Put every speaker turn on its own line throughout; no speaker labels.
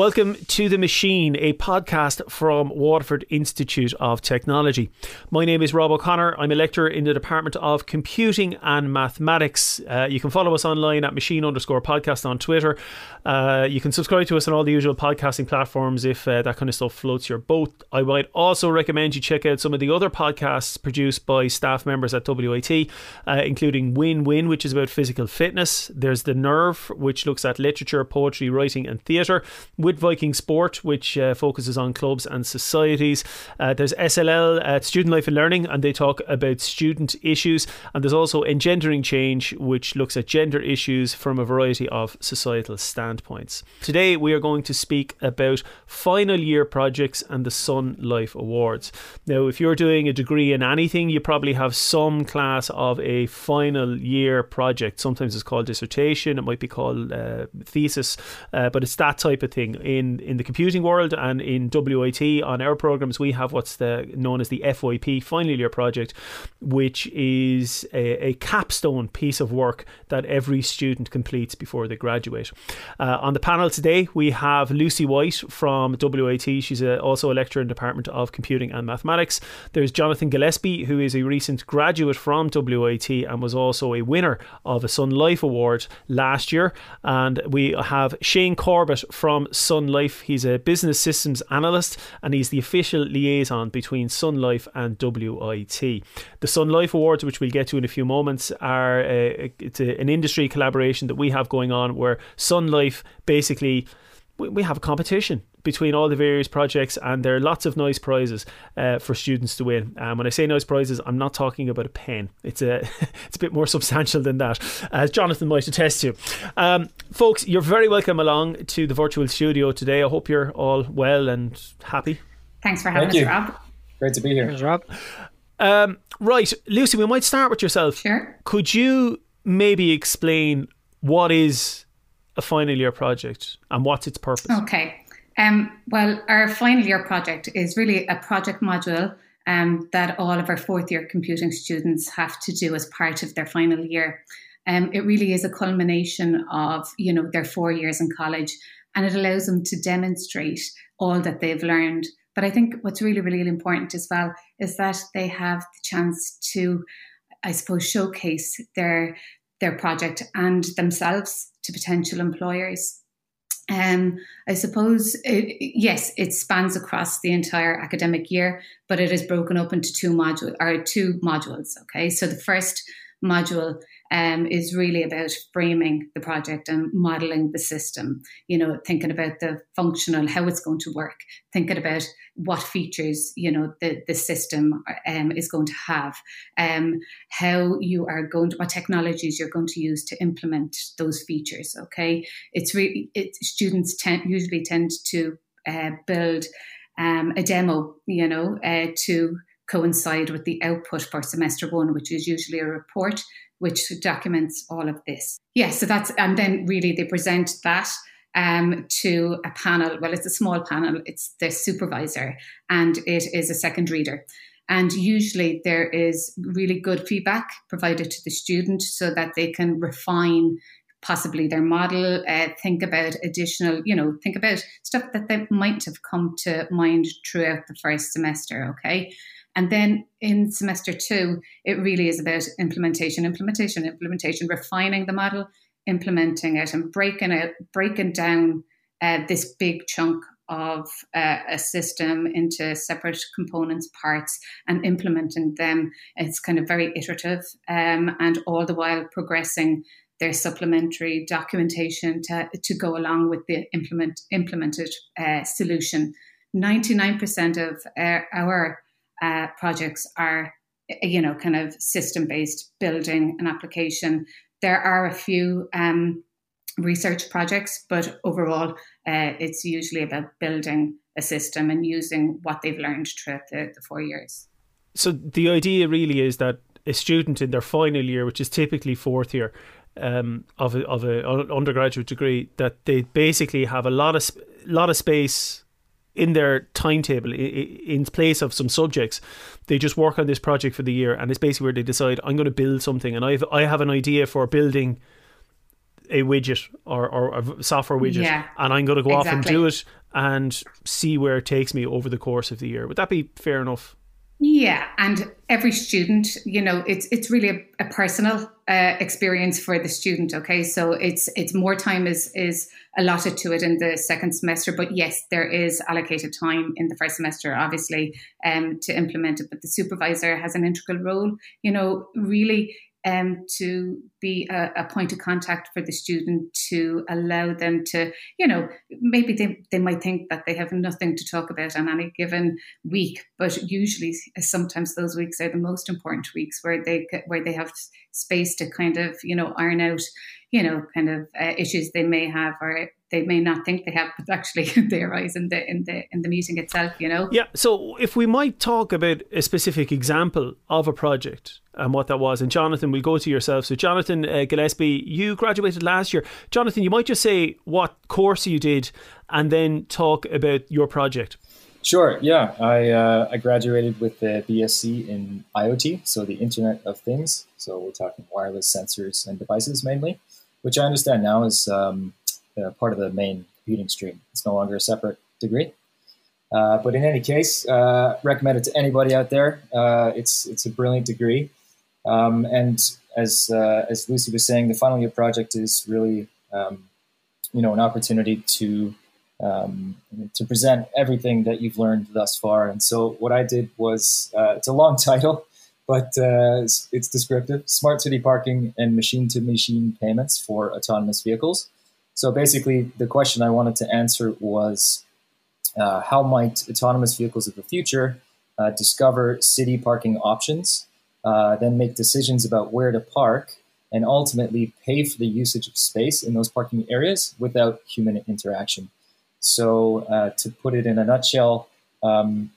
Welcome to The Machine, a podcast from Waterford Institute of Technology. My name is Rob O'Connor. I'm a lecturer in the Department of Computing and Mathematics. Uh, you can follow us online at machine underscore podcast on Twitter. Uh, you can subscribe to us on all the usual podcasting platforms if uh, that kind of stuff floats your boat. I might also recommend you check out some of the other podcasts produced by staff members at WIT, uh, including Win Win, which is about physical fitness. There's The Nerve, which looks at literature, poetry, writing, and theatre with Viking Sport, which uh, focuses on clubs and societies. Uh, there's SLL, uh, Student Life and Learning, and they talk about student issues. And there's also Engendering Change, which looks at gender issues from a variety of societal standpoints. Today, we are going to speak about final year projects and the Sun Life Awards. Now, if you're doing a degree in anything, you probably have some class of a final year project. Sometimes it's called dissertation, it might be called uh, thesis, uh, but it's that type of thing in in the computing world and in WIT on our programs we have what's the known as the FYP final year project which is a, a capstone piece of work that every student completes before they graduate. Uh, on the panel today we have Lucy White from WIT she's a, also a lecturer in the Department of Computing and Mathematics. There's Jonathan Gillespie who is a recent graduate from WIT and was also a winner of a Sun Life Award last year. And we have Shane Corbett from Sun Life. He's a business systems analyst and he's the official liaison between Sun Life and WIT. The Sun Life Awards, which we'll get to in a few moments, are a, it's a, an industry collaboration that we have going on where Sun Life basically we have a competition between all the various projects, and there are lots of nice prizes uh, for students to win. Um, when I say nice prizes, I'm not talking about a pen. It's a it's a bit more substantial than that, as Jonathan might attest to. Um, folks, you're very welcome along to the virtual studio today. I hope you're all well and happy.
Thanks for having Thank us, you. Rob.
Great to be here,
Thanks, Rob. Um, right, Lucy, we might start with yourself.
Sure.
Could you maybe explain what is a final year project and what's its purpose?
Okay. Um, well, our final year project is really a project module um, that all of our fourth year computing students have to do as part of their final year. Um, it really is a culmination of you know their four years in college, and it allows them to demonstrate all that they've learned. But I think what's really really important as well is that they have the chance to, I suppose, showcase their their project and themselves to potential employers. Um, I suppose, it, yes, it spans across the entire academic year, but it is broken up into two module or two modules. Okay, so the first module um, is really about framing the project and modeling the system. You know, thinking about the functional, how it's going to work, thinking about what features you know the the system um, is going to have, um, how you are going to, what technologies you're going to use to implement those features. Okay, it's really it, students tend usually tend to uh, build um, a demo, you know, uh, to coincide with the output for semester one, which is usually a report which documents all of this. Yes, yeah, so that's, and then really they present that um, to a panel. Well, it's a small panel, it's the supervisor, and it is a second reader. And usually there is really good feedback provided to the student so that they can refine possibly their model, uh, think about additional, you know, think about stuff that they might have come to mind throughout the first semester, okay? And then in semester two, it really is about implementation, implementation, implementation, refining the model, implementing it, and breaking it, breaking down uh, this big chunk of uh, a system into separate components, parts, and implementing them. It's kind of very iterative, um, and all the while progressing their supplementary documentation to, to go along with the implement implemented uh, solution. Ninety nine percent of our, our uh, projects are, you know, kind of system based, building an application. There are a few um, research projects, but overall, uh, it's usually about building a system and using what they've learned throughout the, the four years.
So the idea really is that a student in their final year, which is typically fourth year, um, of a, of a undergraduate degree that they basically have a lot of lot of space in their timetable in place of some subjects they just work on this project for the year and it's basically where they decide i'm going to build something and i've i have an idea for building a widget or, or a software widget,
Yeah,
and I'm going to go off and do it and see where it takes me over the course of the year. Would that be fair enough?
Yeah, and every student, you know, it's it's really a, a personal uh, experience for the student. Okay, so it's it's more time is is allotted to it in the second semester, but yes, there is allocated time in the first semester, obviously, um, to implement it. But the supervisor has an integral role, you know, really um, to be a, a point of contact for the student to allow them to, you know, maybe they, they might think that they have nothing to talk about on any given week, but usually sometimes those weeks are the most important weeks where they where they have space to kind of, you know, iron out, you know, kind of uh, issues they may have or they may not think they have, but actually they arise in the in the in the meeting itself, you know.
Yeah. So if we might talk about a specific example of a project and what that was, and Jonathan, we'll go to yourself. So Jonathan uh, Gillespie, you graduated last year. Jonathan, you might just say what course you did, and then talk about your project.
Sure. Yeah, I uh, I graduated with the BSc in IoT, so the Internet of Things. So we're talking wireless sensors and devices mainly, which I understand now is um, uh, part of the main computing stream. It's no longer a separate degree. Uh, but in any case, uh, recommend it to anybody out there. Uh, it's it's a brilliant degree, um, and as uh, as Lucy was saying, the final year project is really um, you know an opportunity to um, to present everything that you've learned thus far. And so what I did was uh, it's a long title, but uh, it's, it's descriptive: smart city parking and machine to machine payments for autonomous vehicles. So basically, the question I wanted to answer was uh, how might autonomous vehicles of the future uh, discover city parking options, uh, then make decisions about where to park, and ultimately pay for the usage of space in those parking areas without human interaction. So, uh, to put it in a nutshell, um,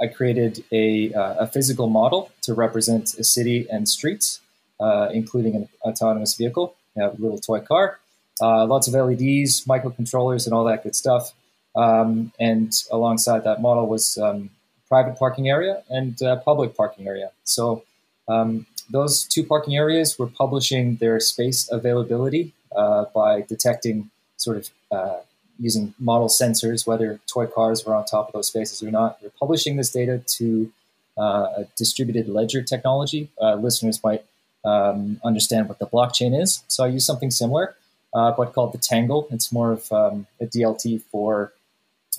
I created a, uh, a, physical model to represent a city and streets, uh, including an autonomous vehicle, a little toy car, uh, lots of LEDs, microcontrollers, and all that good stuff. Um, and alongside that model was um, private parking area and uh, public parking area. So um, those two parking areas were publishing their space availability uh, by detecting sort of uh, using model sensors, whether toy cars were on top of those spaces or not. They're publishing this data to uh, a distributed ledger technology. Uh, listeners might um, understand what the blockchain is. So I use something similar, uh, but called the Tangle. It's more of um, a DLT for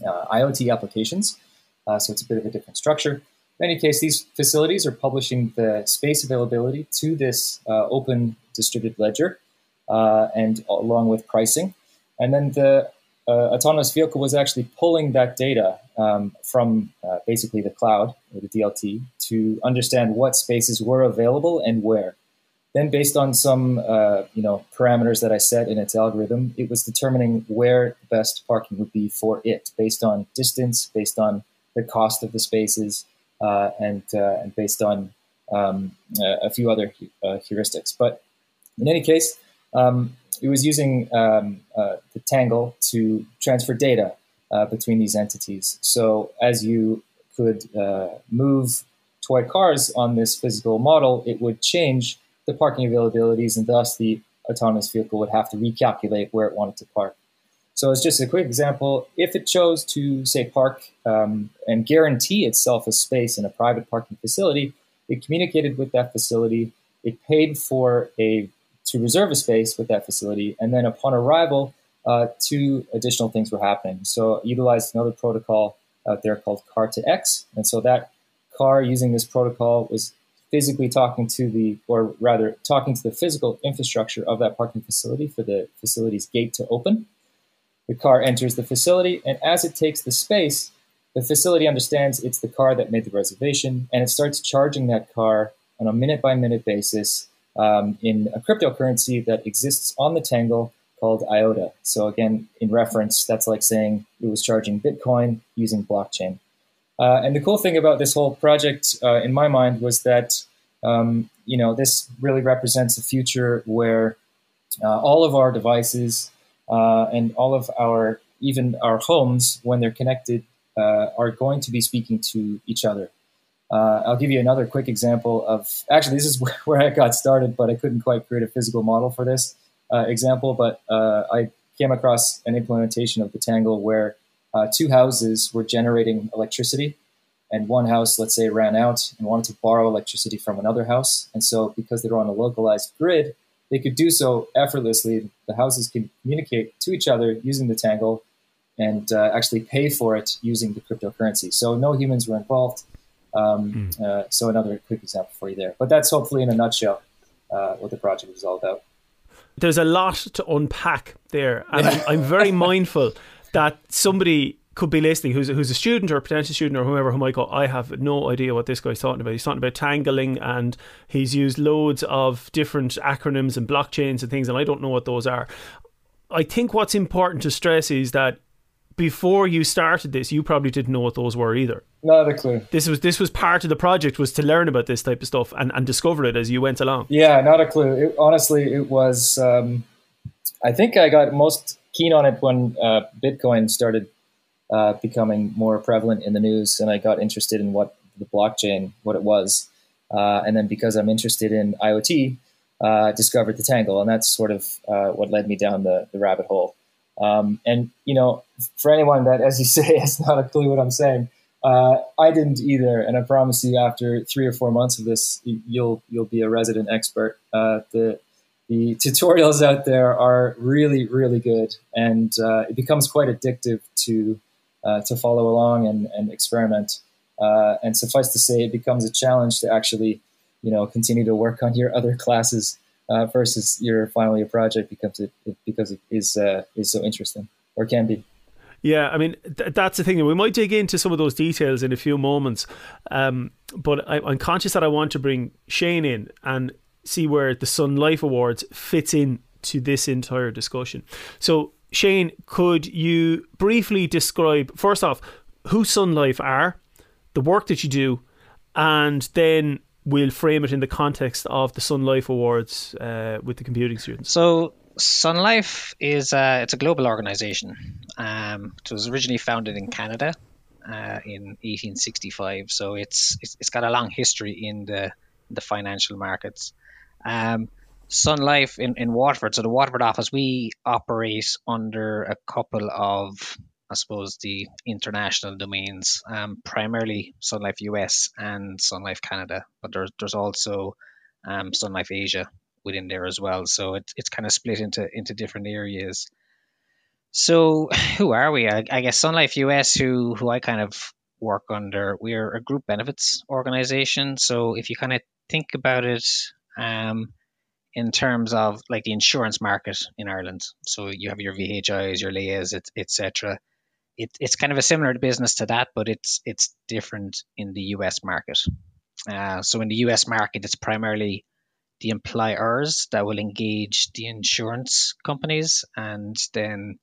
uh, IoT applications. Uh, so it's a bit of a different structure. In any case, these facilities are publishing the space availability to this uh, open distributed ledger, and along with pricing. And then the uh, autonomous vehicle was actually pulling that data um, from uh, basically the cloud or the DLT to understand what spaces were available and where. Then, based on some uh, you know parameters that I set in its algorithm, it was determining where the best parking would be for it, based on distance, based on the cost of the spaces, uh, and uh, and based on um, a few other uh, heuristics. But in any case, um, it was using um, uh, the Tangle to transfer data between these entities. So as you could move toy cars on this physical model, it would change the parking availabilities, and thus the autonomous vehicle would have to recalculate where it wanted to park. So as just a quick example, if it chose to say park um, and guarantee itself a space in a private parking facility, it communicated with that facility. It paid for a to reserve a space with that facility, and then upon arrival, uh, two additional things were happening. So utilized another protocol out there called Car to X, and so that car using this protocol was physically talking to the, or rather talking to the physical infrastructure of that parking facility for the facility's gate to open. The car enters the facility, and as it takes the space, the facility understands it's the car that made the reservation, and it starts charging that car on a minute by minute basis um, in a cryptocurrency that exists on the Tangle called IOTA. So again, in reference, that's like saying it was charging Bitcoin using blockchain. Uh, and the cool thing about this whole project, uh, in my mind, was that um, you know this really represents a future where uh, all of our devices uh, and all of our even our homes, when they're connected, uh, are going to be speaking to each other. Uh, I'll give you another quick example of actually this is where I got started, but I couldn't quite create a physical model for this. example, but I came across an implementation of the Tangle where uh, two houses were generating electricity, and one house, let's say, ran out and wanted to borrow electricity from another house. And so, because they were on a localized grid, they could do so effortlessly. The houses can communicate to each other using the Tangle and uh, actually pay for it using the cryptocurrency. So, no humans were involved. Um, mm. uh, so, another quick example for you there. But that's hopefully in a nutshell uh, what the project is all about.
There's a lot to unpack there, and I'm, I'm very mindful that somebody could be listening who's, who's a student or a potential student or whoever who might go, I have no idea what this guy's talking about. He's talking about tangling and he's used loads of different acronyms and blockchains and things, and I don't know what those are. I think what's important to stress is that before you started this, you probably didn't know what those were either.
Not a clue.
This was this was part of the project was to learn about this type of stuff and, and discover it as you went along.
Yeah, not a clue. It, honestly, it was. Um, I think I got most keen on it when uh, Bitcoin started uh, becoming more prevalent in the news, and I got interested in what the blockchain, what it was, uh, and then because I'm interested in IoT, uh, discovered the Tangle, and that's sort of uh, what led me down the, the rabbit hole. Um, and you know, for anyone that, as you say, has not a clue what I'm saying, uh, I didn't either, and I promise you, after three or four months of this, you'll you'll be a resident expert. the the tutorials out there are really, really good, and uh, it becomes quite addictive to uh, to follow along and, and experiment. Uh, and suffice to say, it becomes a challenge to actually, you know, continue to work on your other classes uh, versus your final year project becomes it, it because it is uh, is so interesting or can be.
Yeah, I mean th- that's the thing. We might dig into some of those details in a few moments, um, but I, I'm conscious that I want to bring Shane in and see where the Sun Life Awards fits in to this entire discussion. So, Shane, could you briefly describe first off who Sun Life are, the work that you do, and then we'll frame it in the context of the Sun Life Awards uh, with the computing students.
So, Sun Life is a, it's a global organization. Um, it was originally founded in Canada uh, in 1865, so it's, it's it's got a long history in the the financial markets. Um, Sun Life in, in Waterford, so the Waterford office, we operate under a couple of, I suppose, the international domains, um, primarily Sun Life US and Sun Life Canada, but there's there's also um, Sun Life Asia within there as well. So it, it's kind of split into into different areas. So who are we? I, I guess Sun Life US, who who I kind of work under, we're a group benefits organization. So if you kind of think about it um, in terms of like the insurance market in Ireland. So you have your VHIs, your Layas, etc. It, it's kind of a similar business to that, but it's it's different in the US market. Uh, so in the US market, it's primarily the employers that will engage the insurance companies and then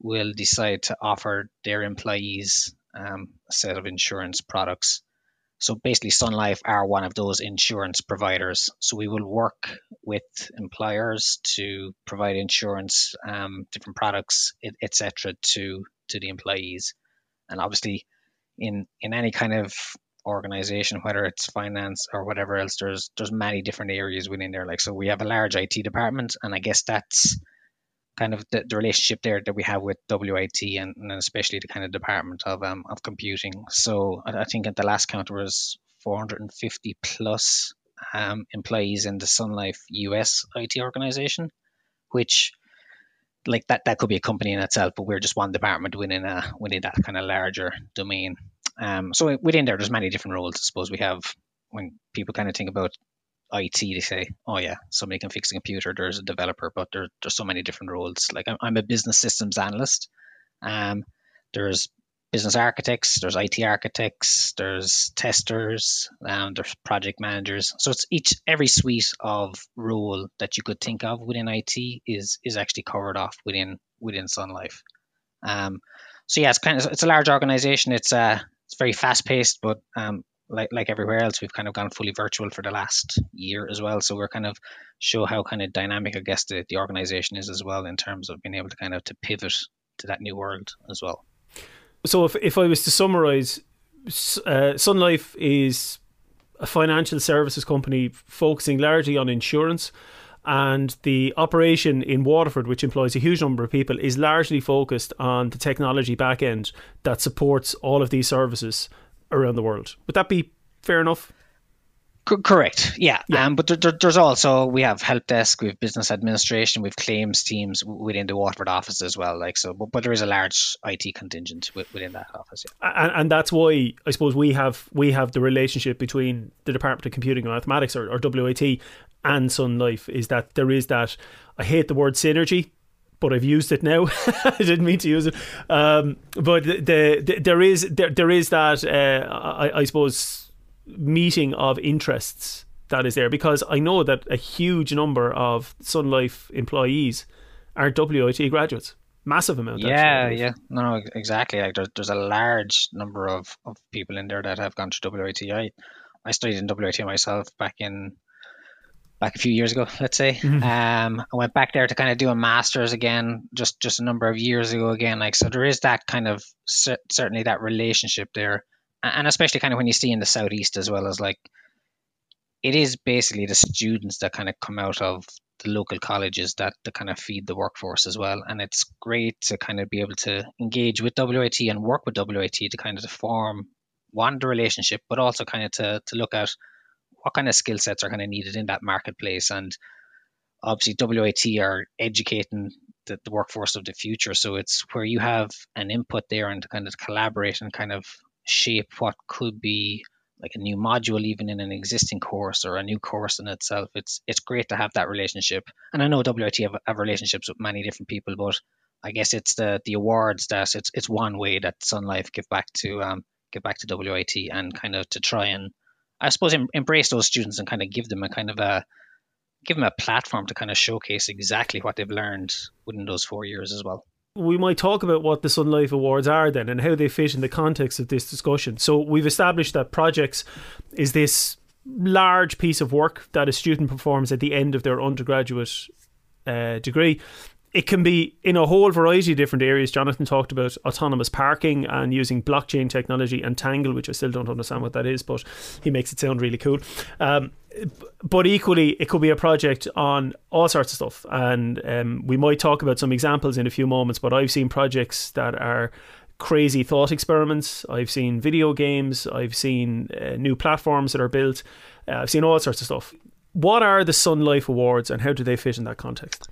will decide to offer their employees um, a set of insurance products so basically, Sun Life are one of those insurance providers. So we will work with employers to provide insurance, um, different products, etc., to to the employees. And obviously, in in any kind of organization, whether it's finance or whatever else, there's there's many different areas within there. Like so, we have a large IT department, and I guess that's kind of the, the, relationship there that we have with WIT and, and especially the kind of department of um, of computing. So I, I, think at the last count was 450 plus um, employees in the Sun Life US IT organization, which like that that could be a company in itself, but we're just one department within a within that kind of larger domain. Um, so within there, there's many different roles. I suppose we have when people kind of think about IT, they say, oh yeah, somebody can fix a computer. There's a developer, but there, there's so many different roles. Like I'm, I'm a business systems analyst. Um, there's business architects, there's IT architects, there's testers, um, there's project managers. So it's each every suite of role that you could think of within IT is is actually covered off within within Sun Life. Um, so yeah, it's kind of it's a large organization. It's uh it's very fast paced, but um, like like everywhere else, we've kind of gone fully virtual for the last year as well. So we're kind of show how kind of dynamic, I guess, the, the organization is as well in terms of being able to kind of to pivot to that new world as well.
So if if I was to summarize, uh, Sun Life is a financial services company focusing largely on insurance. and the operation in Waterford, which employs a huge number of people, is largely focused on the technology back end that supports all of these services around the world. Would that be fair enough?
correct. Yeah. yeah. Um, but there, there, there's also we have help desk, we have business administration, we have claims teams within the Waterford office as well. Like so, but, but there is a large IT contingent within that office.
Yeah. And, and that's why I suppose we have we have the relationship between the Department of Computing and Mathematics or, or WIT and Sun Life is that there is that. I hate the word synergy but I've used it now. I didn't mean to use it. Um, but the, the, the, there is there, there is that uh, I, I, suppose meeting of interests that is there because I know that a huge number of Sun Life employees are WIT graduates. Massive amount.
Yeah, actually. yeah, no, exactly. Like there's, there's a large number of, of people in there that have gone to WIT. I, I studied in WIT myself back in back a few years ago, let's say. Mm-hmm. Um, I went back there to kind of do a master's again, just just a number of years ago again. Like so, there is that kind of certainly that relationship there and especially kind of when you see in the southeast as well as like it is basically the students that kind of come out of the local colleges that, that kind of feed the workforce as well. And it's great to kind of be able to engage with WIT and work with WIT to kind of form one the relationship, but also kind of to, to look at what kind of skill sets are kind of needed in that marketplace. And obviously WIT are educating the, the workforce of the future. So it's where you have an input there and to kind of collaborate and kind of shape what could be like a new module even in an existing course or a new course in itself it's it's great to have that relationship and i know wit have, have relationships with many different people but i guess it's the the awards that it's it's one way that sun life give back to um give back to wit and kind of to try and i suppose em- embrace those students and kind of give them a kind of a give them a platform to kind of showcase exactly what they've learned within those four years as well
we might talk about what the Sun Life Awards are then and how they fit in the context of this discussion. So we've established that projects is this large piece of work that a student performs at the end of their undergraduate uh, degree. It can be in a whole variety of different areas. Jonathan talked about autonomous parking and using blockchain technology and Tangle, which I still don't understand what that is, but he makes it sound really cool. Um, but equally, it could be a project on all sorts of stuff. And um, we might talk about some examples in a few moments, but I've seen projects that are crazy thought experiments. I've seen video games. I've seen uh, new platforms that are built. Uh, I've seen all sorts of stuff. What are the Sun Life Awards and how do they fit in that context?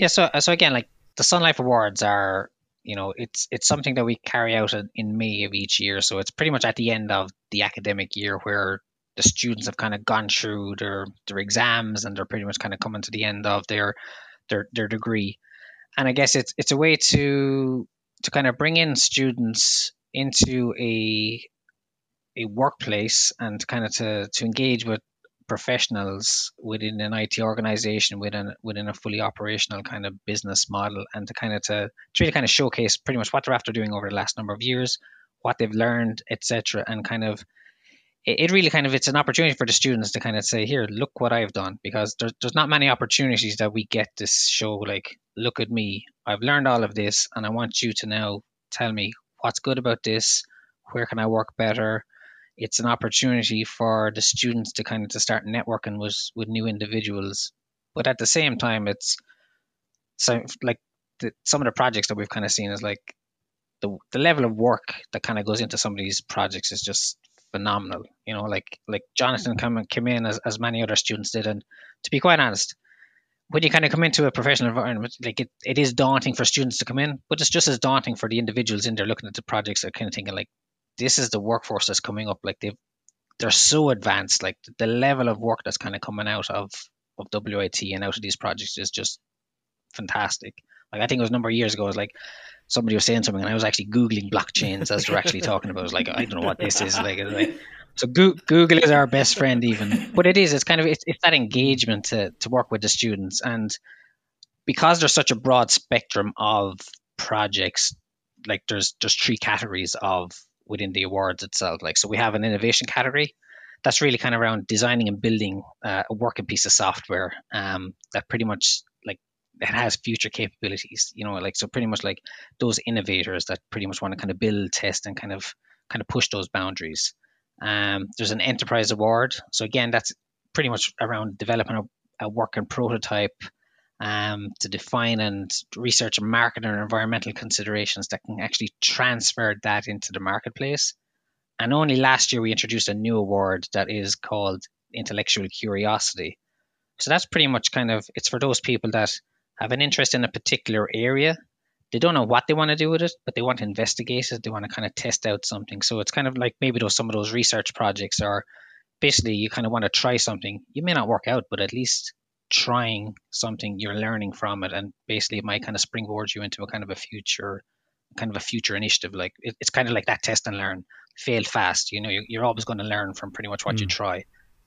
Yeah, so uh, so again, like the Sun Life Awards are, you know, it's it's something that we carry out in May of each year. So it's pretty much at the end of the academic year where the students have kind of gone through their their exams and they're pretty much kind of coming to the end of their their their degree. And I guess it's it's a way to to kind of bring in students into a a workplace and kind of to to engage with professionals within an IT organization within within a fully operational kind of business model and to kind of to, to really kind of showcase pretty much what they're after doing over the last number of years, what they've learned, etc., and kind of it, really kind of it's an opportunity for the students to kind of say here look what i've done because there's, there's not many opportunities that we get to show like look at me i've learned all of this and i want you to now tell me what's good about this where can i work better it's an opportunity for the students to kind of to start networking with with new individuals but at the same time it's so like the, some of the projects that we've kind of seen is like the, the level of work that kind of goes into some of these projects is just phenomenal. You know, like like Jonathan mm-hmm. came, came in as, as many other students did, and to be quite honest, when you kind of come into a professional environment, like it, it is daunting for students to come in, but it's just as daunting for the individuals in there looking at the projects. They're kind of thinking like, this is the workforce that's coming up. Like they've they're so advanced. Like the level of work that's kind of coming out of of WIT and out of these projects is just fantastic. Like I think it was a number of years ago, it was like somebody was saying something, and I was actually googling blockchains as they're actually talking about. It was like I don't know what this is. Like, like so Google is our best friend, even. But it is. It's kind of it's, it's that engagement to to work with the students, and because there's such a broad spectrum of projects, like there's there's three categories of within the awards itself. Like so, we have an innovation category. That's really kind of around designing and building uh, a working piece of software um, that pretty much like it has future capabilities you know like so pretty much like those innovators that pretty much want to kind of build test and kind of kind of push those boundaries um, there's an enterprise award so again that's pretty much around developing a, a working prototype, um, to define and research and market and environmental considerations that can actually transfer that into the marketplace. And only last year we introduced a new award that is called intellectual curiosity. So that's pretty much kind of it's for those people that have an interest in a particular area. They don't know what they want to do with it, but they want to investigate it. They want to kind of test out something. So it's kind of like maybe those some of those research projects are basically you kind of want to try something. You may not work out, but at least trying something you're learning from it and basically it might kind of springboard you into a kind of a future kind of a future initiative. Like it, it's kind of like that test and learn. Fail fast you know you're, you're always going to learn from pretty much what mm. you try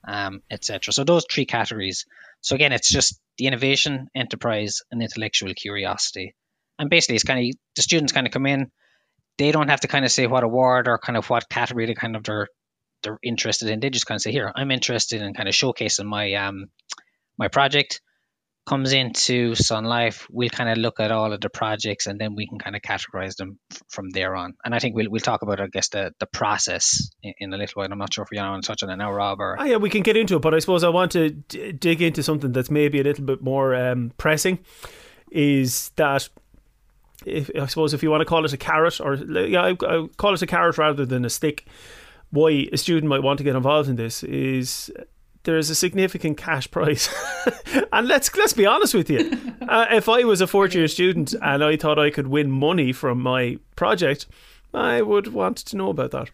um, etc so those three categories. So again it's just the innovation enterprise and intellectual curiosity. And basically it's kind of the students kind of come in they don't have to kind of say what award or kind of what category they kind of they're they're interested in. They just kind of say here i'm interested in kind of showcasing my um my project comes into Sun Life, we'll kind of look at all of the projects and then we can kind of categorize them f- from there on. And I think we'll, we'll talk about, I guess, the, the process in, in a little while. I'm not sure if you want to touch on it now, Rob. Or...
Oh, yeah, we can get into it, but I suppose I want to d- dig into something that's maybe a little bit more um, pressing is that. If, I suppose if you want to call it a carrot, or yeah, I, I call it a carrot rather than a stick. Why a student might want to get involved in this is there is a significant cash prize. and let's let's be honest with you. Uh, if I was a fourth year student and I thought I could win money from my project, I would want to know about that.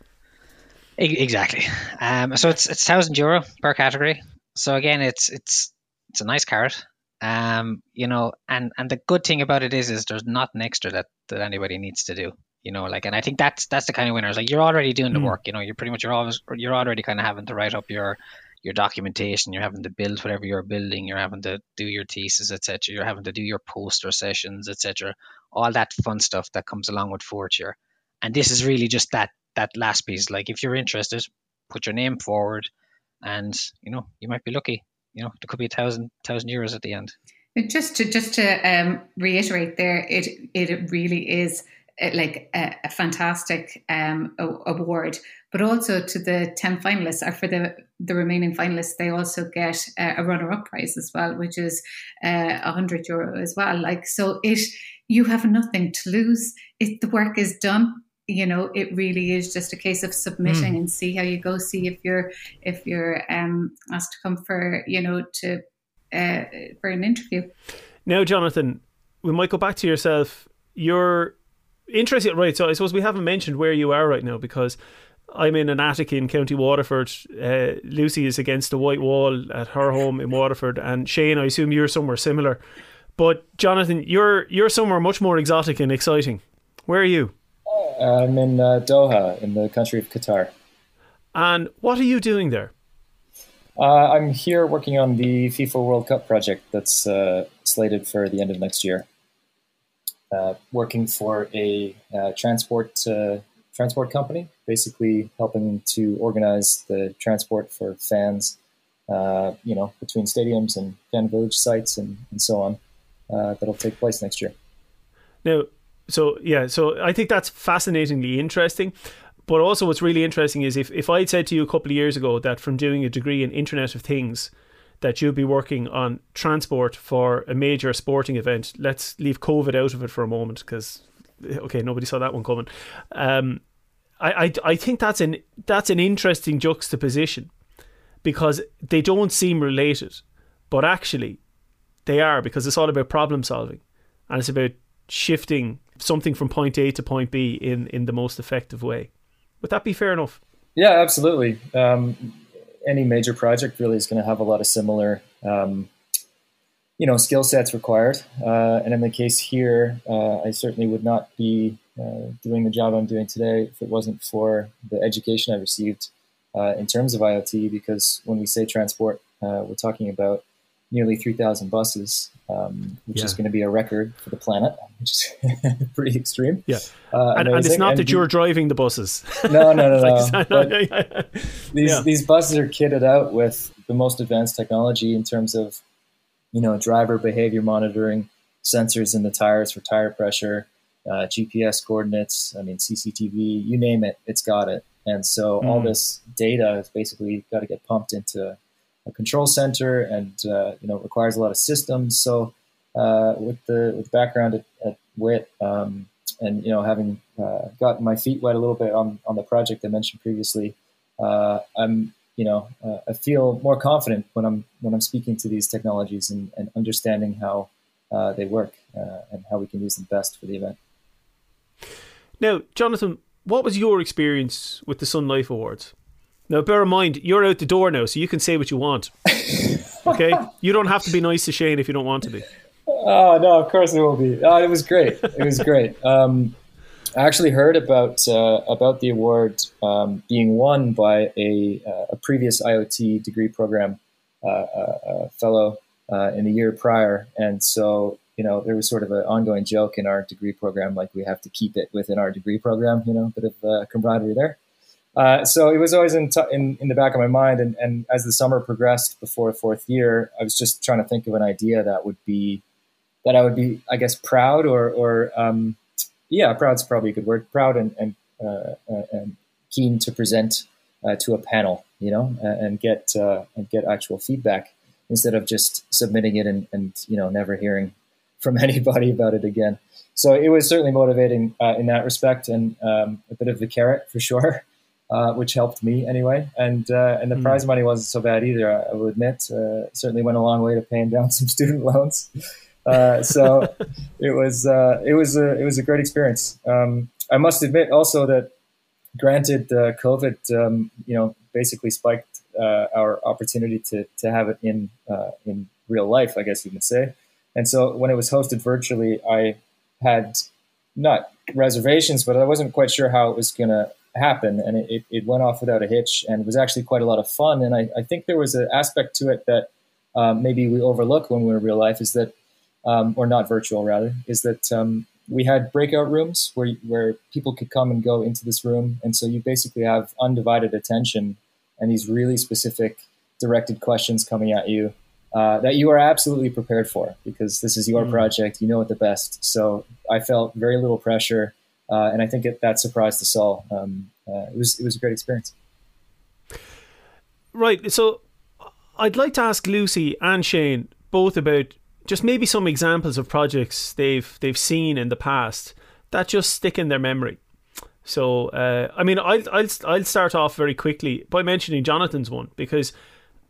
Exactly. Um, so it's it's thousand euro per category. So again, it's it's it's a nice carrot. Um, you know, and and the good thing about it is is there's not an extra that that anybody needs to do. You know, like, and I think that's that's the kind of winners. Like, you're already doing the mm. work. You know, you're pretty much you're always you're already kind of having to write up your your documentation, you're having to build whatever you're building, you're having to do your thesis, etc. You're having to do your poster sessions, etc. All that fun stuff that comes along with fourth year. And this is really just that that last piece. Like if you're interested, put your name forward, and you know you might be lucky. You know there could be a thousand thousand euros at the end.
Just to just to um, reiterate, there it it really is uh, like a, a fantastic um, award. But also to the 10 finalists, or for the, the remaining finalists, they also get uh, a runner up prize as well, which is uh, 100 euro as well. Like, so it, you have nothing to lose. If the work is done, you know, it really is just a case of submitting mm. and see how you go. See if you're if you're um, asked to come for you know to uh, for an interview.
Now, Jonathan, we might go back to yourself. You're interested right? So I suppose we haven't mentioned where you are right now because I'm in an attic in County Waterford. Uh, Lucy is against a white wall at her home in Waterford, and Shane, I assume you're somewhere similar. But Jonathan, you're you're somewhere much more exotic and exciting. Where are you?
I'm in uh, Doha, in the country of Qatar.
And what are you doing there?
Uh, I'm here working on the FIFA World Cup project that's uh, slated for the end of next year. Uh, working for a uh, transport uh, transport company, basically helping to organize the transport for fans, uh, you know, between stadiums and fan village sites and, and so on. Uh, that'll take place next year.
Now, so yeah, so I think that's fascinatingly interesting. But also, what's really interesting is if, if I'd said to you a couple of years ago that from doing a degree in Internet of Things, that you'll be working on transport for a major sporting event. Let's leave COVID out of it for a moment because okay, nobody saw that one coming. Um, I, I I think that's an that's an interesting juxtaposition because they don't seem related, but actually they are because it's all about problem solving and it's about shifting something from point A to point B in in the most effective way. Would that be fair enough?
Yeah, absolutely. Um, any major project really is going to have a lot of similar, um, you know, skill sets required. Uh, and in the case here, uh, I certainly would not be uh, doing the job I'm doing today if it wasn't for the education I received uh, in terms of IoT. Because when we say transport, uh, we're talking about nearly 3,000 buses, um, which yeah. is going to be a record for the planet, which is pretty extreme.
Yeah, uh, and, and, it's not and that you're driving the buses.
No, no, no, no. these yeah. these buses are kitted out with the most advanced technology in terms of, you know, driver behavior monitoring, sensors in the tires for tire pressure, uh, GPS coordinates. I mean, CCTV, you name it, it's got it. And so mm. all this data has basically got to get pumped into a control center and uh, you know requires a lot of systems. So uh, with the with background at, at WIT um, and you know having uh, gotten my feet wet a little bit on on the project I mentioned previously, uh, I'm you know uh, I feel more confident when I'm when I'm speaking to these technologies and, and understanding how uh, they work and how we can use them best for the event.
Now, Jonathan, what was your experience with the Sun Life Awards? Now, bear in mind, you're out the door now, so you can say what you want. Okay, you don't have to be nice to Shane if you don't want to be.
Oh no, of course it will be. Oh, it was great. It was great. Um, I actually heard about uh, about the award um, being won by a, uh, a previous IoT degree program uh, uh fellow uh, in the year prior, and so you know there was sort of an ongoing joke in our degree program, like we have to keep it within our degree program. You know, a bit of uh, camaraderie there. Uh, so it was always in, t- in, in the back of my mind. And, and as the summer progressed before fourth year, I was just trying to think of an idea that would be that I would be, I guess, proud or or um, yeah, proud's probably a good word. Proud and and, uh, uh and keen to present uh, to a panel, you know, and get uh, and get actual feedback instead of just submitting it and, and you know never hearing from anybody about it again. So it was certainly motivating in that respect, and um, a bit of the carrot for sure uh, which helped me anyway. And uh, and the mm. prize money wasn't so bad either. I, will admit. Uh, certainly went a long way to paying down some student loans. Uh, so it was uh, it was a it was a great experience. Um, I must admit also that, granted, uh, COVID, um, you know, basically spiked our opportunity to to have it in in real life. I guess you could say. And so when it was hosted virtually, I had not reservations, but I wasn't quite sure how it was going to happen. And it, it, went off without a hitch and was actually quite a lot of fun. And i, I think there was an aspect to it that um, maybe we overlook when we're in real life is that um, or not virtual rather is that um, we had breakout rooms where where people could come and go into this room. And so you basically have undivided attention and these really specific directed questions coming at you uh, that you are absolutely prepared for because this is your mm. project you know it the best so i felt very little pressure uh, and I think it, that surprised us all. Um, uh, it was it was a great experience.
Right. So I'd like to ask Lucy and Shane both about just maybe some examples of projects they've they've seen in the past that just stick in their memory. So uh, I mean, I'll, I'll I'll start off very quickly by mentioning Jonathan's one because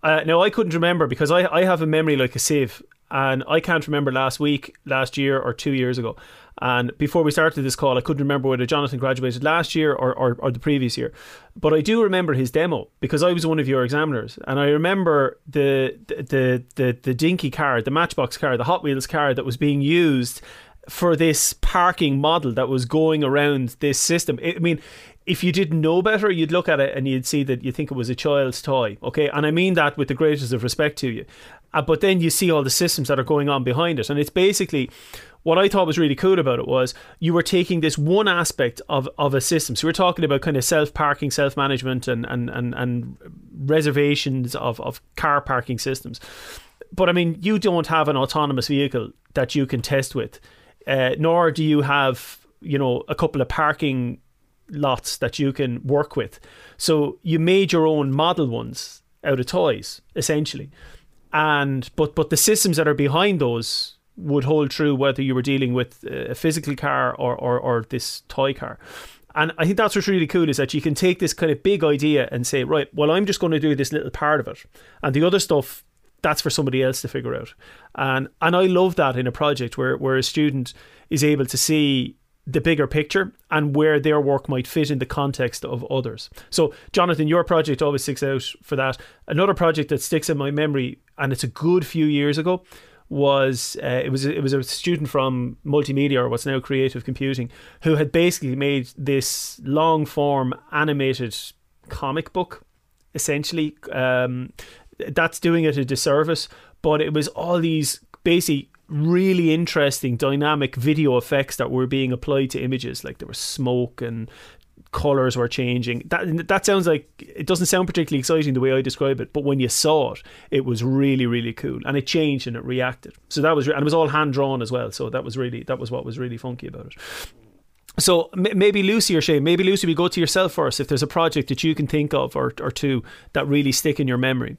uh, now I couldn't remember because I I have a memory like a sieve and I can't remember last week, last year, or two years ago. And before we started this call, I couldn't remember whether Jonathan graduated last year or, or, or, the previous year. But I do remember his demo because I was one of your examiners. And I remember the the the, the dinky car, the Matchbox car, the Hot Wheels car that was being used for this parking model that was going around this system. I mean, if you didn't know better, you'd look at it and you'd see that you think it was a child's toy. Okay, and I mean that with the greatest of respect to you. Uh, but then you see all the systems that are going on behind it, and it's basically what I thought was really cool about it was you were taking this one aspect of, of a system. So we're talking about kind of self parking, self management, and, and, and, and reservations of, of car parking systems. But I mean, you don't have an autonomous vehicle that you can test with, uh, nor do you have, you know, a couple of parking lots that you can work with. So you made your own model ones out of toys, essentially. And but but the systems that are behind those would hold true whether you were dealing with uh, a physical car or, or, or this toy car. And I think that's what's really cool is that you can take this kind of big idea and say, right, well, I'm just going to do this little part of it. And the other stuff, that's for somebody else to figure out. And and I love that in a project where, where a student is able to see the bigger picture and where their work might fit in the context of others. So, Jonathan, your project always sticks out for that. Another project that sticks in my memory, and it's a good few years ago, was uh, it was it was a student from multimedia or what's now creative computing who had basically made this long form animated comic book essentially um, that's doing it a disservice but it was all these basically really interesting dynamic video effects that were being applied to images like there was smoke and colors were changing. That that sounds like it doesn't sound particularly exciting the way I describe it, but when you saw it, it was really really cool, and it changed and it reacted. So that was and it was all hand drawn as well. So that was really that was what was really funky about it. So maybe Lucy or Shane, maybe Lucy, we go to yourself first. If there's a project that you can think of or or two that really stick in your memory.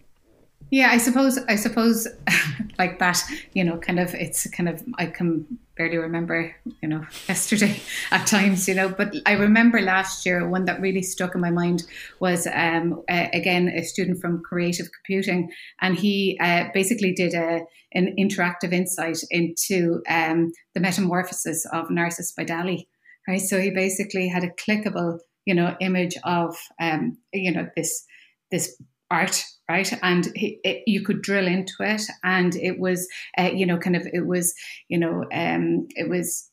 Yeah, I suppose I suppose like that, you know, kind of it's kind of I can barely remember, you know, yesterday at times, you know, but I remember last year one that really stuck in my mind was um, again a student from creative computing and he uh, basically did a an interactive insight into um, the metamorphosis of Narcissus by Dali. Right? So he basically had a clickable, you know, image of um, you know, this this art right? And it, you could drill into it. And it was uh, you know kind of it was you know um, it was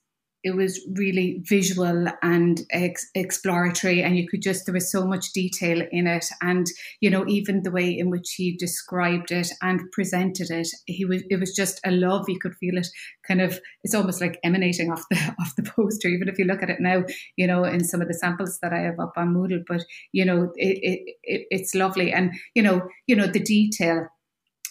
it was really visual and ex- exploratory and you could just there was so much detail in it. And you know even the way in which he described it and presented it he was it was just a love. You could feel it kind of it's almost like emanating off the off the poster even if you look at it now you know in some of the samples that i have up on moodle. But you know it, it, it it's lovely. And you know you know the detail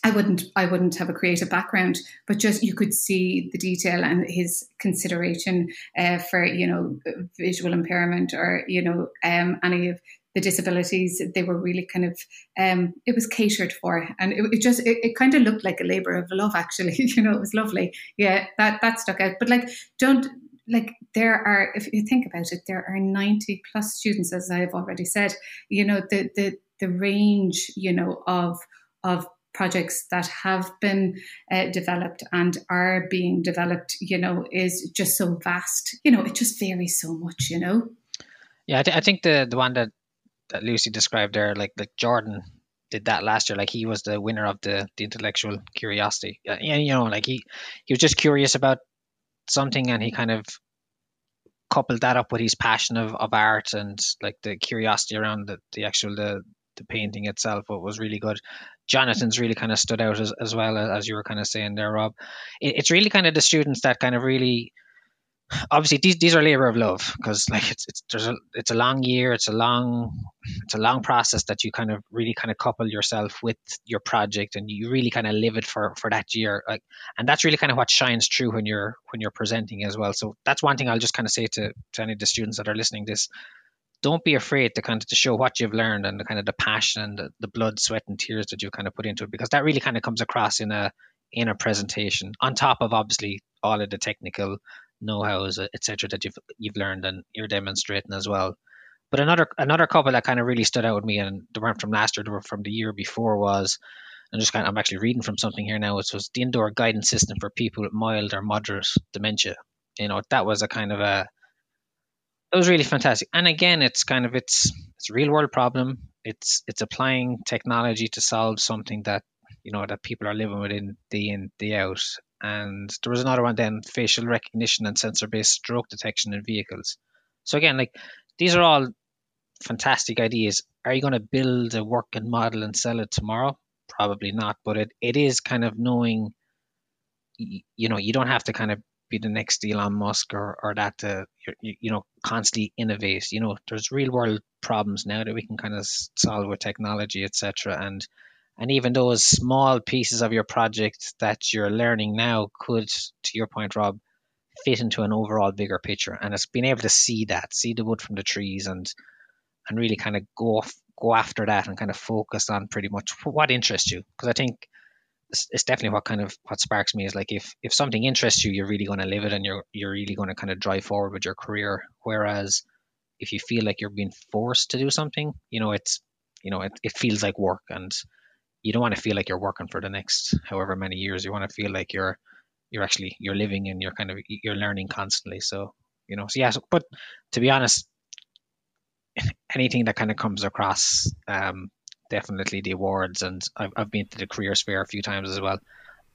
I wouldn't I wouldn't have a creative background, but just you could see the detail and his consideration uh, for you know visual impairment or you know um, any of the disabilities. They were really kind of um, it was catered for, and it, it just it, it kind of looked like a labour of love. Actually, you know, it was lovely. Yeah, that that stuck out. But like, don't like there are if you think about it there are 90 plus students as i've already said you know the the the range you know of of projects that have been uh, developed and are being developed, you know, is just so vast. You know, it just varies so much, you know.
Yeah, I, th- I think the the one that, that Lucy described there, like like Jordan did that last year. Like he was the winner of the the intellectual curiosity. Yeah, you know, like he he was just curious about something, and he kind of coupled that up with his passion of, of art and like the curiosity around the, the actual the the painting itself what was really good. Jonathan's really kind of stood out as, as well as you were kind of saying there rob. It, it's really kind of the students that kind of really obviously these these are labor of love because like it's it's there's a it's a long year it's a long it's a long process that you kind of really kind of couple yourself with your project and you really kind of live it for for that year like and that's really kind of what shines through when you're when you're presenting as well. So that's one thing I'll just kind of say to to any of the students that are listening this don't be afraid to kind of to show what you've learned and the kind of the passion and the, the blood, sweat, and tears that you've kind of put into it, because that really kind of comes across in a in a presentation. On top of obviously all of the technical know-hows, etc., that you've you've learned and you're demonstrating as well. But another another couple that kind of really stood out with me, and they weren't from last year, they were from the year before, was I'm just kind of, I'm actually reading from something here now. It was the indoor guidance system for people with mild or moderate dementia. You know, that was a kind of a it was really fantastic. And again, it's kind of it's it's a real world problem. It's it's applying technology to solve something that you know that people are living with in day in day out. And there was another one then facial recognition and sensor based stroke detection in vehicles. So again, like these are all fantastic ideas. Are you going to build a working model and sell it tomorrow? Probably not. But it, it is kind of knowing, you know, you don't have to kind of be the next Elon Musk or, or that to you, you know constantly innovate. You know, there's real world problems now that we can kind of solve with technology, etc. And and even those small pieces of your project that you're learning now could, to your point, Rob, fit into an overall bigger picture. And it's being able to see that, see the wood from the trees, and and really kind of go off, go after that and kind of focus on pretty much what interests you. Because I think it's, definitely what kind of what sparks me is like if if something interests you, you're really going to live it and you're you're really going to kind of drive forward with your career. Whereas if you feel like you're being forced to do something, you know, it's you know, it, it feels like work and you don't want to feel like you're working for the next however many years. You want to feel like you're you're actually you're living and you're kind of you're learning constantly. So you know, so yeah. So, but to be honest, anything that kind of comes across um, definitely the awards, and I've, I've been to the careers fair a few times as well.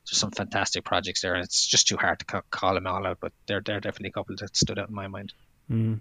There's some fantastic projects there, and it's just too hard to ca- call them all out, but they're they're definitely a couple that stood out in my mind.
Mm.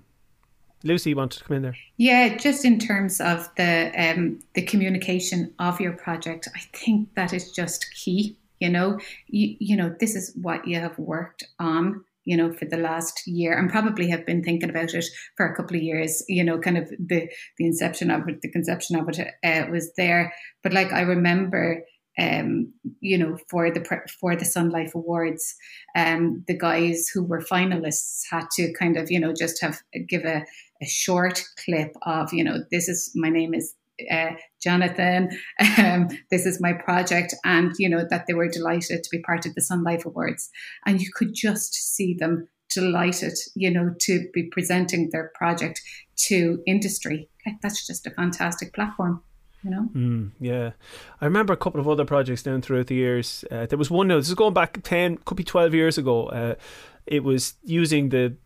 Lucy, you wanted to come in there?
Yeah, just in terms of the um, the communication of your project, I think that is just key. You know, you, you know, this is what you have worked on you know, for the last year and probably have been thinking about it for a couple of years, you know, kind of the, the inception of it, the conception of it uh, was there. But like, I remember, um, you know, for the for the Sun Life Awards, um, the guys who were finalists had to kind of, you know, just have give a, a short clip of, you know, this is my name is uh, Jonathan, um, this is my project, and you know that they were delighted to be part of the Sun Life Awards, and you could just see them delighted, you know, to be presenting their project to industry. That's just a fantastic platform you know.
Mm, yeah, I remember a couple of other projects down throughout the years. Uh, there was one. This is going back ten, could be twelve years ago. Uh, it was using the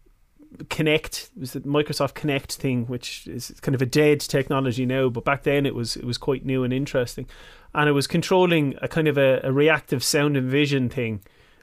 Kinect. It was the Microsoft Kinect thing, which is kind of a dead technology now, but back then it was it was quite new and interesting, and it was controlling a kind of a, a reactive sound and vision thing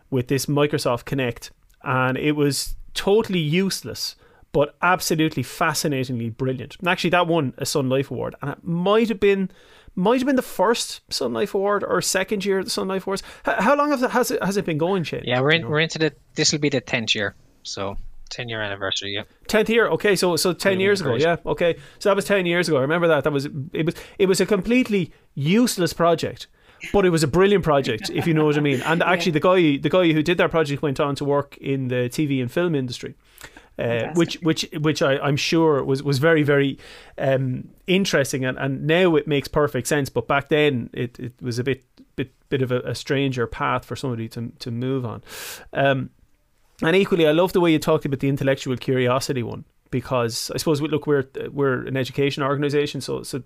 with this Microsoft Kinect, and it was totally useless but absolutely fascinatingly brilliant. And actually, that won a Sun Life Award, and it might have been might have been the first Sun Life Award or second year of the Sun Life Awards. How long has it has it been going, Shane?
Yeah, we're in, we're into the this will be the tenth year, so ten year anniversary. Yeah,
tenth year. Okay, so so ten years ago. Yeah, okay, so that was ten years ago. I remember that. That was it was it was a completely useless project but it was a brilliant project, if you know what I mean. And actually, yeah. the guy the guy who did that project went on to work in the TV and film industry. Uh, which which which I, I'm sure was was very very um, interesting and, and now it makes perfect sense. But back then it, it was a bit bit bit of a, a stranger path for somebody to to move on. Um, and equally, I love the way you talked about the intellectual curiosity one because I suppose we, look we're we're an education organization, so so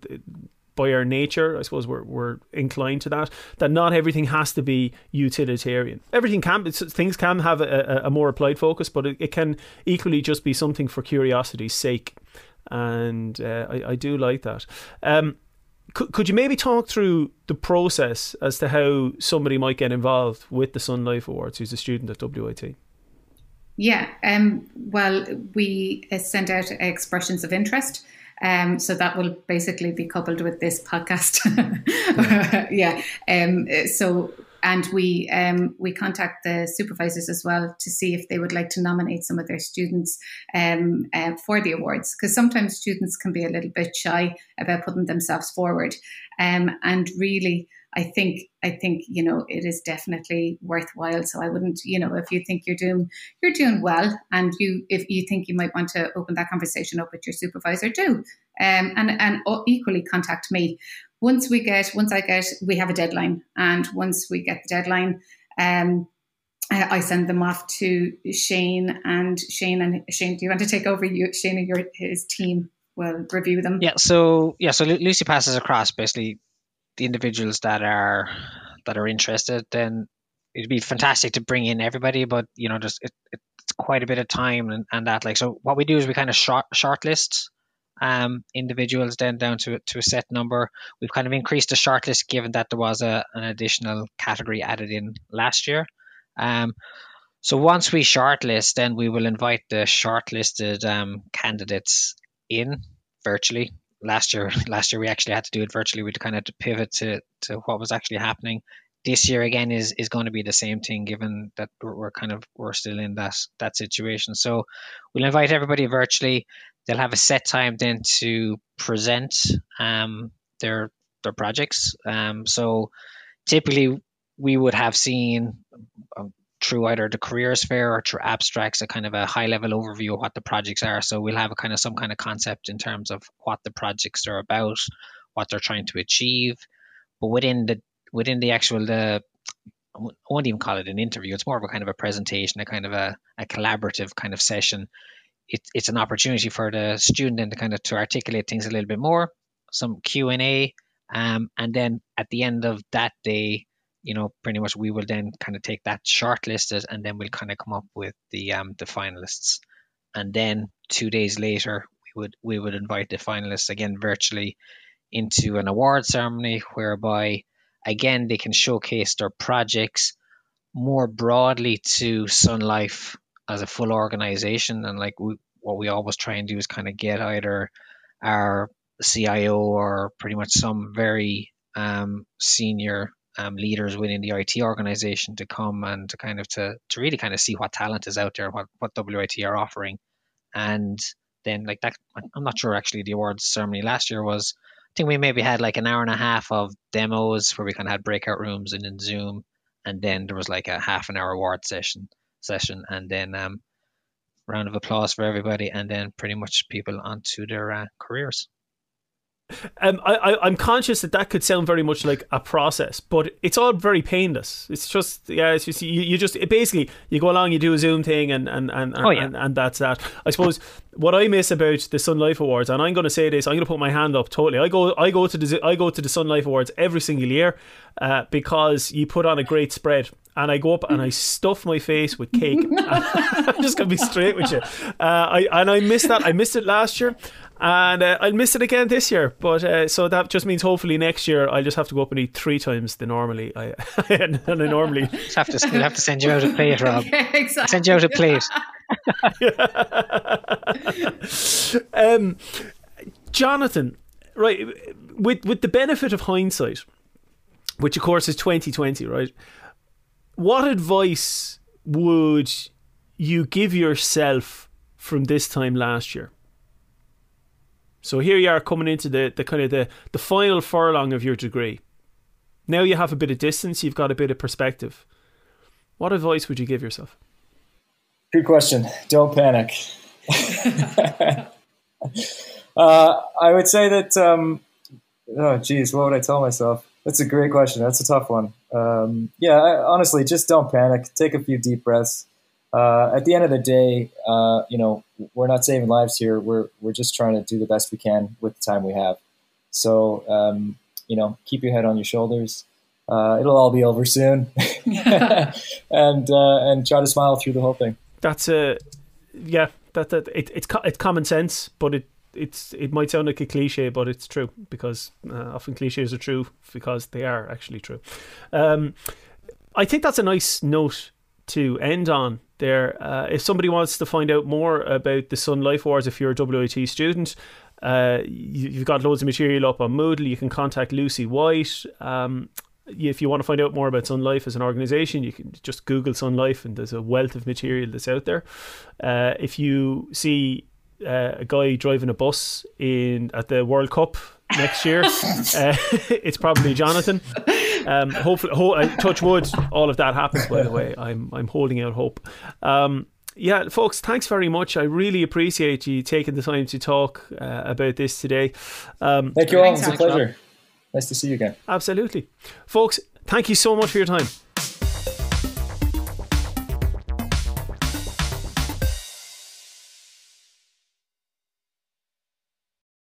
by our nature, I suppose we're we're inclined to that. That not everything has to be utilitarian. Everything can things can have a, a, more applied focus, but it, it, can equally just be something for curiosity's sake. And uh, I, I do like that. Um, could, could you maybe talk through the process as to how somebody might get involved with the Sun Life Awards who's a student at WIT?
Yeah, um, well, we uh, send out expressions of interest. Um, so that will basically be coupled with this podcast. yeah. Um, so and we um, we contact the supervisors as well to see if they would like to nominate some of their students um, uh, for the awards because sometimes students can be a little bit shy about putting themselves forward um, and really I think I think you know it is definitely worthwhile. So I wouldn't you know if you think you're doing you're doing well and you if you think you might want to open that conversation up with your supervisor, do um, and and equally contact me once we get once I get we have a deadline and once we get the deadline. Um, I send them off to Shane and Shane and Shane. Do you want to take over? You, Shane and your his team will review them.
Yeah. So yeah. So Lucy passes across basically the individuals that are that are interested, then it'd be fantastic to bring in everybody. But you know, just it, it's quite a bit of time and, and that. Like, so what we do is we kind of short shortlist um, individuals then down to to a set number. We've kind of increased the shortlist given that there was a an additional category added in last year. Um, so once we shortlist, then we will invite the shortlisted um, candidates in virtually last year last year we actually had to do it virtually. We had to kind of to pivot to to what was actually happening. This year again is is going to be the same thing given that we're, we're, kind of we're still in that that situation. So we'll invite everybody virtually. They'll have a set time then to present um, their their projects. Um, so typically we would have seen through either the careers fair or through abstracts a kind of a high level overview of what the projects are. So we'll have a kind of some kind of concept in terms of what the projects are about what they're trying to achieve. But within the within the actual the I won't even call it an interview it's more of a kind of a presentation a kind of a, a collaborative kind of session. It, it's an opportunity for the student and to kind of to articulate things a little bit more some q&a um, and then at the end of that day you know, pretty much we will then kind of take that shortlisted and then we'll kind of come up with the um, the finalists. And then two days later, we would we would invite the finalists again virtually into an award ceremony whereby again they can showcase their projects more broadly to Sun Life as a full organization. And like we, what we always try and do is kind of get either our CIO or pretty much some very um, senior um, leaders within the IT organization to come and to kind of to, to really kind of see what talent is out there, what, what WIT are offering. And then like that, I'm not sure actually the awards ceremony last year was, I think we maybe had like an hour and a half of demos where we kind of had breakout rooms and in Zoom. And then there was like a half an hour award session session and then um, round of applause for everybody and then pretty much people onto their uh, careers.
Um, I, I, am conscious that that could sound very much like a process, but it's all very painless. It's just, yeah, it's just, you, you just, it basically, you go along, you do a Zoom thing, and and, and, and,
oh, yeah.
and, and, that's that. I suppose what I miss about the Sun Life Awards, and I'm going to say this, I'm going to put my hand up totally. I go, I go to the, I go to the Sun Life Awards every single year uh, because you put on a great spread and I go up and I stuff my face with cake. I'm just gonna be straight with you. Uh, I and I missed that. I missed it last year, and uh, I'll miss it again this year. But uh, so that just means hopefully next year I'll just have to go up and eat three times the normally I and I normally
just have to we'll have to send you out a plate, Rob.
Yeah, exactly.
Send you out a plate.
um, Jonathan, right? With with the benefit of hindsight, which of course is twenty twenty, right? What advice would you give yourself from this time last year? So here you are coming into the, the kind of the, the final furlong of your degree. Now you have a bit of distance, you've got a bit of perspective. What advice would you give yourself?
Good question. Don't panic. uh, I would say that, um, oh, geez, what would I tell myself? That's a great question. That's a tough one. Um, yeah, I, honestly, just don't panic. Take a few deep breaths. Uh, at the end of the day, uh, you know, we're not saving lives here. We're we're just trying to do the best we can with the time we have. So, um, you know, keep your head on your shoulders. Uh, it'll all be over soon, and uh, and try to smile through the whole thing.
That's a yeah. That that it, it's it's common sense, but it it's it might sound like a cliche, but it's true because uh, often cliches are true because they are actually true. Um, I think that's a nice note to end on there. Uh, if somebody wants to find out more about the Sun Life Awards, if you're a WIT student, uh, you, have got loads of material up on Moodle. You can contact Lucy White. Um, if you want to find out more about Sun Life as an organization, you can just Google Sun Life, and there's a wealth of material that's out there. Uh, if you see uh, a guy driving a bus in at the World Cup next year, uh, it's probably Jonathan. Um, hopefully, ho- uh, touch wood, all of that happens. By the way, I'm I'm holding out hope. Um, yeah, folks, thanks very much. I really appreciate you taking the time to talk uh, about this today.
Um, Thank you all. It's a pleasure. Nice to see you again.
Absolutely, folks. Thank you so much for your time.